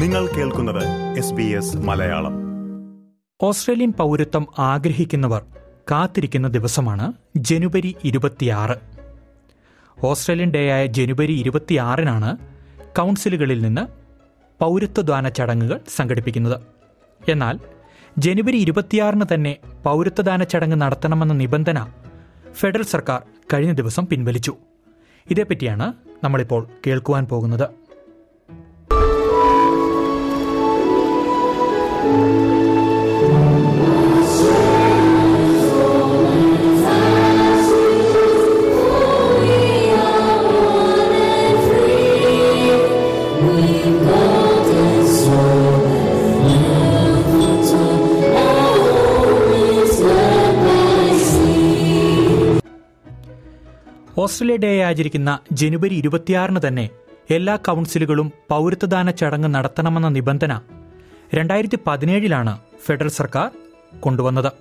നിങ്ങൾ കേൾക്കുന്നത് S B S Malayalam. Australian പൗരത്വം ആഗ്രഹിക്കുന്നവർ കാത്തിരിക്കുന്ന ദിവസമാണ് ജനുവരി ഇരുപത്തിയാറ്. ഓസ്ട്രേലിയൻ ഡേ ആയ ജനുവരി ഇരുപത്തിയാറിനാണ് കൗൺസിലുകളിൽ നിന്ന് പൗരത്വദാന ചടങ്ങുകൾ സംഘടിപ്പിക്കുന്നത്. എന്നാൽ ജനുവരി ഇരുപത്തിയാറിന് തന്നെ പൗരത്വദാന ചടങ്ങ് നടത്തണമെന്ന നിബന്ധന ഫെഡറൽ സർക്കാർ കഴിഞ്ഞ ദിവസം പിൻവലിച്ചു. ഇതേപ്പറ്റിയാണ് നമ്മളിപ്പോൾ കേൾക്കുവാൻ പോകുന്നത്. ഓസ്ട്രേലിയ ഡേ ആചരിക്കുന്ന ജനുവരി ഇരുപത്തിയാറിന് തന്നെ എല്ലാ കൗൺസിലുകളും പൗരത്വദാന ചടങ്ങ് നടത്തണമെന്ന നിബന്ധന രണ്ടായിരത്തി പതിനേഴിലാണ് ഫെഡറൽ സർക്കാർ കൊണ്ടുവന്നത്.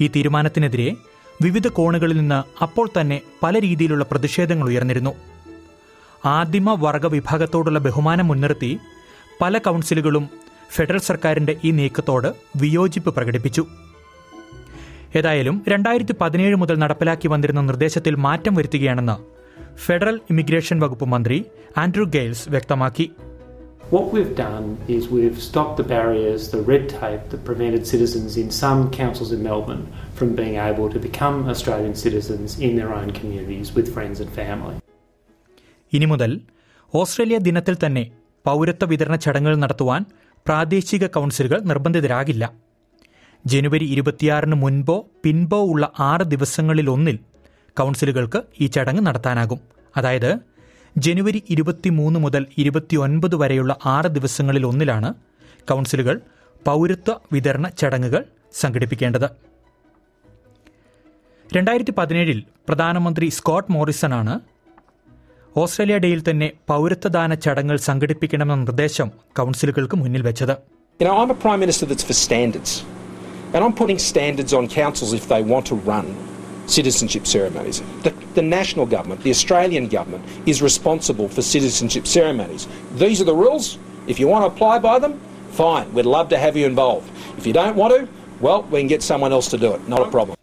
ഈ തീരുമാനത്തിനെതിരെ വിവിധ കോണുകളിൽ നിന്ന് അപ്പോൾ തന്നെ പല രീതിയിലുള്ള പ്രതിഷേധങ്ങൾ ഉയർന്നിരുന്നു. ആദിമ വർഗ വിഭാഗത്തോടുള്ള ബഹുമാനം മുൻനിർത്തി പല കൗൺസിലുകളും ഫെഡറൽ സർക്കാരിന്റെ ഈ നീക്കത്തോട് വിയോജിപ്പ് പ്രകടിപ്പിച്ചു. ഏതായാലും രണ്ടായിരത്തി പതിനേഴ് മുതൽ നടപ്പിലാക്കി വന്നിരുന്ന നിർദ്ദേശത്തിൽ മാറ്റം വരുത്തുകയാണെന്ന് ഫെഡറൽ ഇമിഗ്രേഷൻ വകുപ്പ് മന്ത്രി ആൻഡ്രൂ ഗെയിൽസ് വ്യക്തമാക്കി. What we've done is we've stopped the barriers, the red tape that prevented citizens in some councils in Melbourne from being able to become Australian citizens in their own communities with friends and family. ഇനി മുതൽ Australia ദിനത്തിൽ തന്നെ പൗരത്വ വിതരണ ചടങ്ങുകൾ നടത്തുവാൻ പ്രാദേശിക കൗൺസിലുകൾ നിർബന്ധിതരാകില്ല ജനുവരി ഇരുപത്തിയാറിന് മുൻപോ പിൻപോ ഉള്ള ആറ് ദിവസങ്ങളിലൊന്നിൽ കൗൺസിലുകൾക്ക് ഈ ചടങ്ങ് നടത്താനാകും അതായത് ജനുവരി ഇരുപത്തിമൂന്ന് മുതൽ ഇരുപത്തിയൊൻപത് വരെയുള്ള ആറ് ദിവസങ്ങളിൽ ഒന്നിലാണ് കൗൺസിലുകൾ പൗരത്വ വിതരണ ചടങ്ങുകൾ സംഘടിപ്പിക്കേണ്ടത് രണ്ടായിരത്തി പതിനേഴിൽ പ്രധാനമന്ത്രി സ്കോട്ട് മോറിസണാണ് ഓസ്ട്രേലിയ ഡേയിൽ തന്നെ പൗരത്വദാന ചടങ്ങുകൾ സംഘടിപ്പിക്കണമെന്ന നിർദ്ദേശം കൗൺസിലുകൾക്ക് മുന്നിൽ വെച്ചത് I'm Prime Minister for standards. And I'm putting standards on councils if they want to run citizenship ceremonies. The, the national government, the Australian government, is responsible for citizenship ceremonies. These are the rules. If you want to apply by them, fine. We'd love to have you involved. If you don't want to, well, we can get someone else to do it. Not a problem.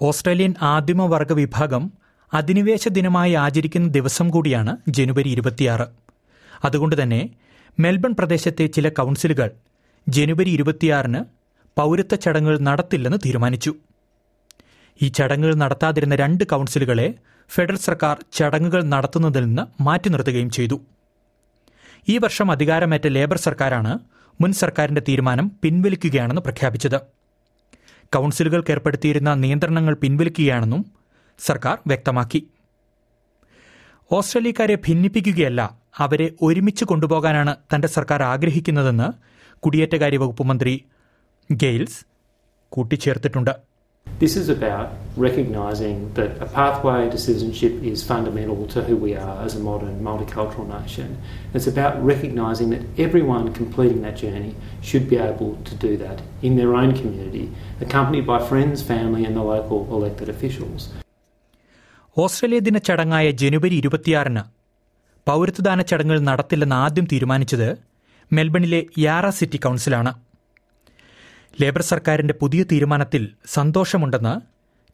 Australian ആദിമവർഗ വിഭാഗം അധിനിവേശ ദിനമായി ആചരിക്കുന്ന ദിവസം കൂടിയാണ് ജനുവരി ഇരുപത്തിയാറ് അതുകൊണ്ട് തന്നെ Melbourne പ്രദേശത്തെ ചില കൗൺസിലുകൾ ജനുവരി ഇരുപത്തിയാറിന് പൗരത്വ ചടങ്ങുകൾ നടത്തില്ലെന്ന് തീരുമാനിച്ചു ഈ ചടങ്ങുകൾ നടത്താതിരുന്ന രണ്ട് കൗൺസിലുകളെ ഫെഡറൽ സർക്കാർ ചടങ്ങുകൾ നടത്തുന്നതിൽ നിന്ന് മാറ്റി നിർത്തുകയും ചെയ്തു. ഈ വർഷം അധികാരമേറ്റ ലേബർ സർക്കാരാണ് മുൻ സർക്കാരിന്റെ തീരുമാനം പിൻവലിക്കുകയാണെന്ന് പ്രഖ്യാപിച്ചത്. കൗൺസിലുകൾക്ക് ഏർപ്പെടുത്തിയിരുന്ന നിയന്ത്രണങ്ങൾ പിൻവലിക്കുകയാണെന്നും സർക്കാർ വ്യക്തമാക്കി. ഓസ്ട്രേലിയക്കാരെ ഭിന്നിപ്പിക്കുകയല്ല അവരെ ഒരുമിച്ച് കൊണ്ടുപോകാനാണ് തന്റെ സർക്കാർ ആഗ്രഹിക്കുന്നതെന്ന് കുടിയേറ്റകാര്യ വകുപ്പ് മന്ത്രി ഗെയിൽസ് കൂട്ടിച്ചേർത്തിട്ടുണ്ട്. This is about recognising that a pathway to citizenship is fundamental to who we are as a modern multicultural nation. It's about recognising that everyone completing that journey should be able to do that in their own community, accompanied by friends, family, and the local elected officials. Australia ദിന ചടങ്ങായ ജനുവരി ഇരുപത്തിയാറിന് പൗരത്വദാന ചടങ്ങുകൾ നടത്തില്ലെന്ന് ആദ്യം തീരുമാനിച്ചത് മെൽബണിലെ Yara city കൗൺസിലാണ് labour സർക്കാരിന്റെ പുതിയ തീരുമാനത്തിൽ സന്തോഷമുണ്ടെന്ന്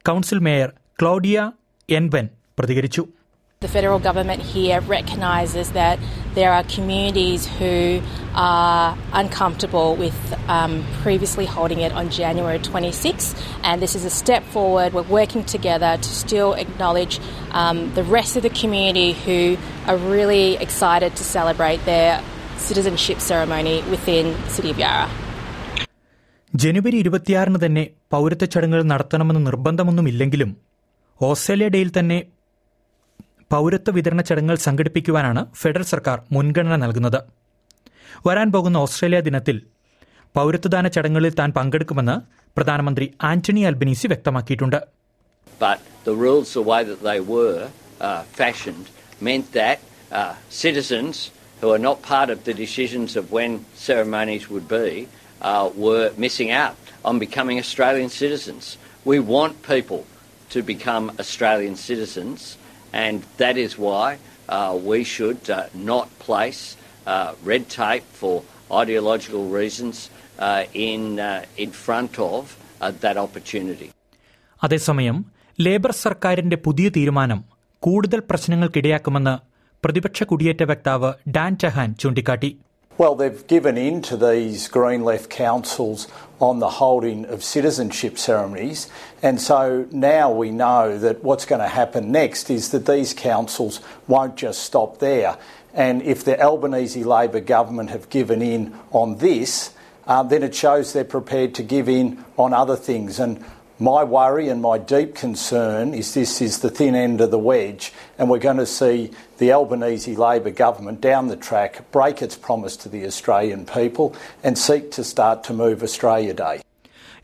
കൗൺസിൽ മേയർ ക്ലോഡിയ എൻവൻ പ്രതികരിച്ചു The federal government here recognises that there are communities who are uncomfortable with um, previously holding it on January 26, and this is a step forward. We're working together to still acknowledge um, the rest of the community who are really excited to celebrate their citizenship ceremony within City of Yarra. ജനുവരി ഇരുപത്തിയാറിന് തന്നെ പൗരത്വ ചടങ്ങുകൾ നടത്തണമെന്ന് നിർബന്ധമൊന്നുമില്ലെങ്കിലും Australia ഡേയിൽ തന്നെ പൗരത്വ വിതരണ ചടങ്ങുകൾ സംഘടിപ്പിക്കുവാനാണ് ഫെഡറൽ സർക്കാർ മുൻഗണന നൽകുന്നത്. വരാൻ പോകുന്ന ഓസ്ട്രേലിയ ദിനത്തിൽ പൗരത്വദാന ചടങ്ങുകളിൽ താൻ പങ്കെടുക്കുമെന്ന് പ്രധാനമന്ത്രി ആന്റണി അൽബനീസി വ്യക്തമാക്കിയിട്ടുണ്ട്. But the rules, the way that they were uh, fashioned, meant that uh, citizens who are not part of the decisions of when ceremonies would be uh, were missing out on becoming Australian citizens. We want people to become Australian citizens, and that is why uh, we should uh, not place uh, red tape for ideological reasons uh, in, uh, in front of uh, that opportunity. അതേസമയം Labour സർക്കാരിന്റെ പുതിയ തീരുമാനം കൂടുതൽ പ്രശ്നങ്ങൾക്കിടയാക്കുമെന്ന് പ്രതിപക്ഷ കുടിയേറ്റ വക്താവ് Dan Chahal ചൂണ്ടിക്കാട്ടി Well, they've given in to these Green Left councils on the holding of citizenship ceremonies, and so now we know that what's going to happen next is that these councils won't just stop there. And if the Albanese Labor government have given in on this, uh, then it shows they're prepared to give in on other things. And my worry and my deep concern is this is the thin end of the wedge, and we're going to see the Albanese Labor government down the track break its promise to the Australian people and seek to start to move Australia Day.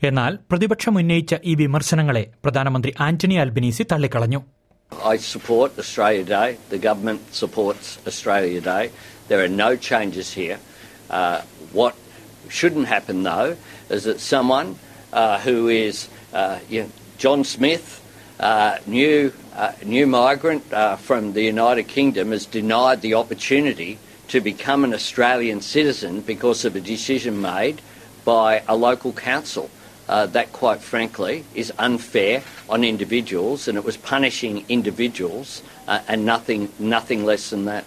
എന്നാൽ പ്രതിപക്ഷം ഉന്നയിച്ച ഈ വിമർശനങ്ങളെ പ്രധാനമന്ത്രി Anthony Albanese തള്ളിക്കളഞ്ഞു I support Australia Day. The government supports Australia Day. There are no changes here. Uh, what shouldn't happen, though, is that someone uh, who is uh, you know, John Smith, uh, new, uh, new migrant uh, from the United Kingdom, is denied the opportunity to become an Australian citizen because of a decision made by a local council. Uh, that, quite frankly, is unfair on individuals, and it was punishing individuals uh, and nothing, nothing less than that.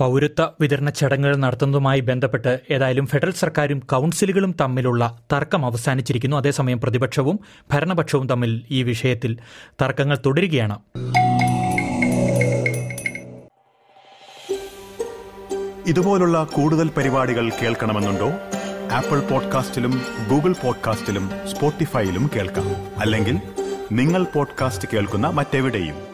പൌരത്വ വിതരണ ചടങ്ങുകൾ നടത്തുന്നതുമായി ബന്ധപ്പെട്ട് ഏതായാലും federal സർക്കാരും കൌൺസിലുകളും തമ്മിലുള്ള തർക്കം അവസാനിച്ചിരിക്കുന്നു. അതേസമയം പ്രതിപക്ഷവും ഭരണപക്ഷവും തമ്മിൽ ഈ വിഷയത്തിൽ തർക്കങ്ങൾ തുടരുകയാണ്. ഇതുപോലുള്ള കൂടുതൽ പരിപാടികൾ കേൾക്കണമെന്നുണ്ടോ? ആപ്പിൾ പോഡ്കാസ്റ്റിലും ഗൂഗിൾ പോഡ്കാസ്റ്റിലും സ്പോട്ടിഫൈയിലും കേൾക്കാം. അല്ലെങ്കിൽ നിങ്ങൾ പോഡ്കാസ്റ്റ് കേൾക്കുന്ന മറ്റെവിടെയും.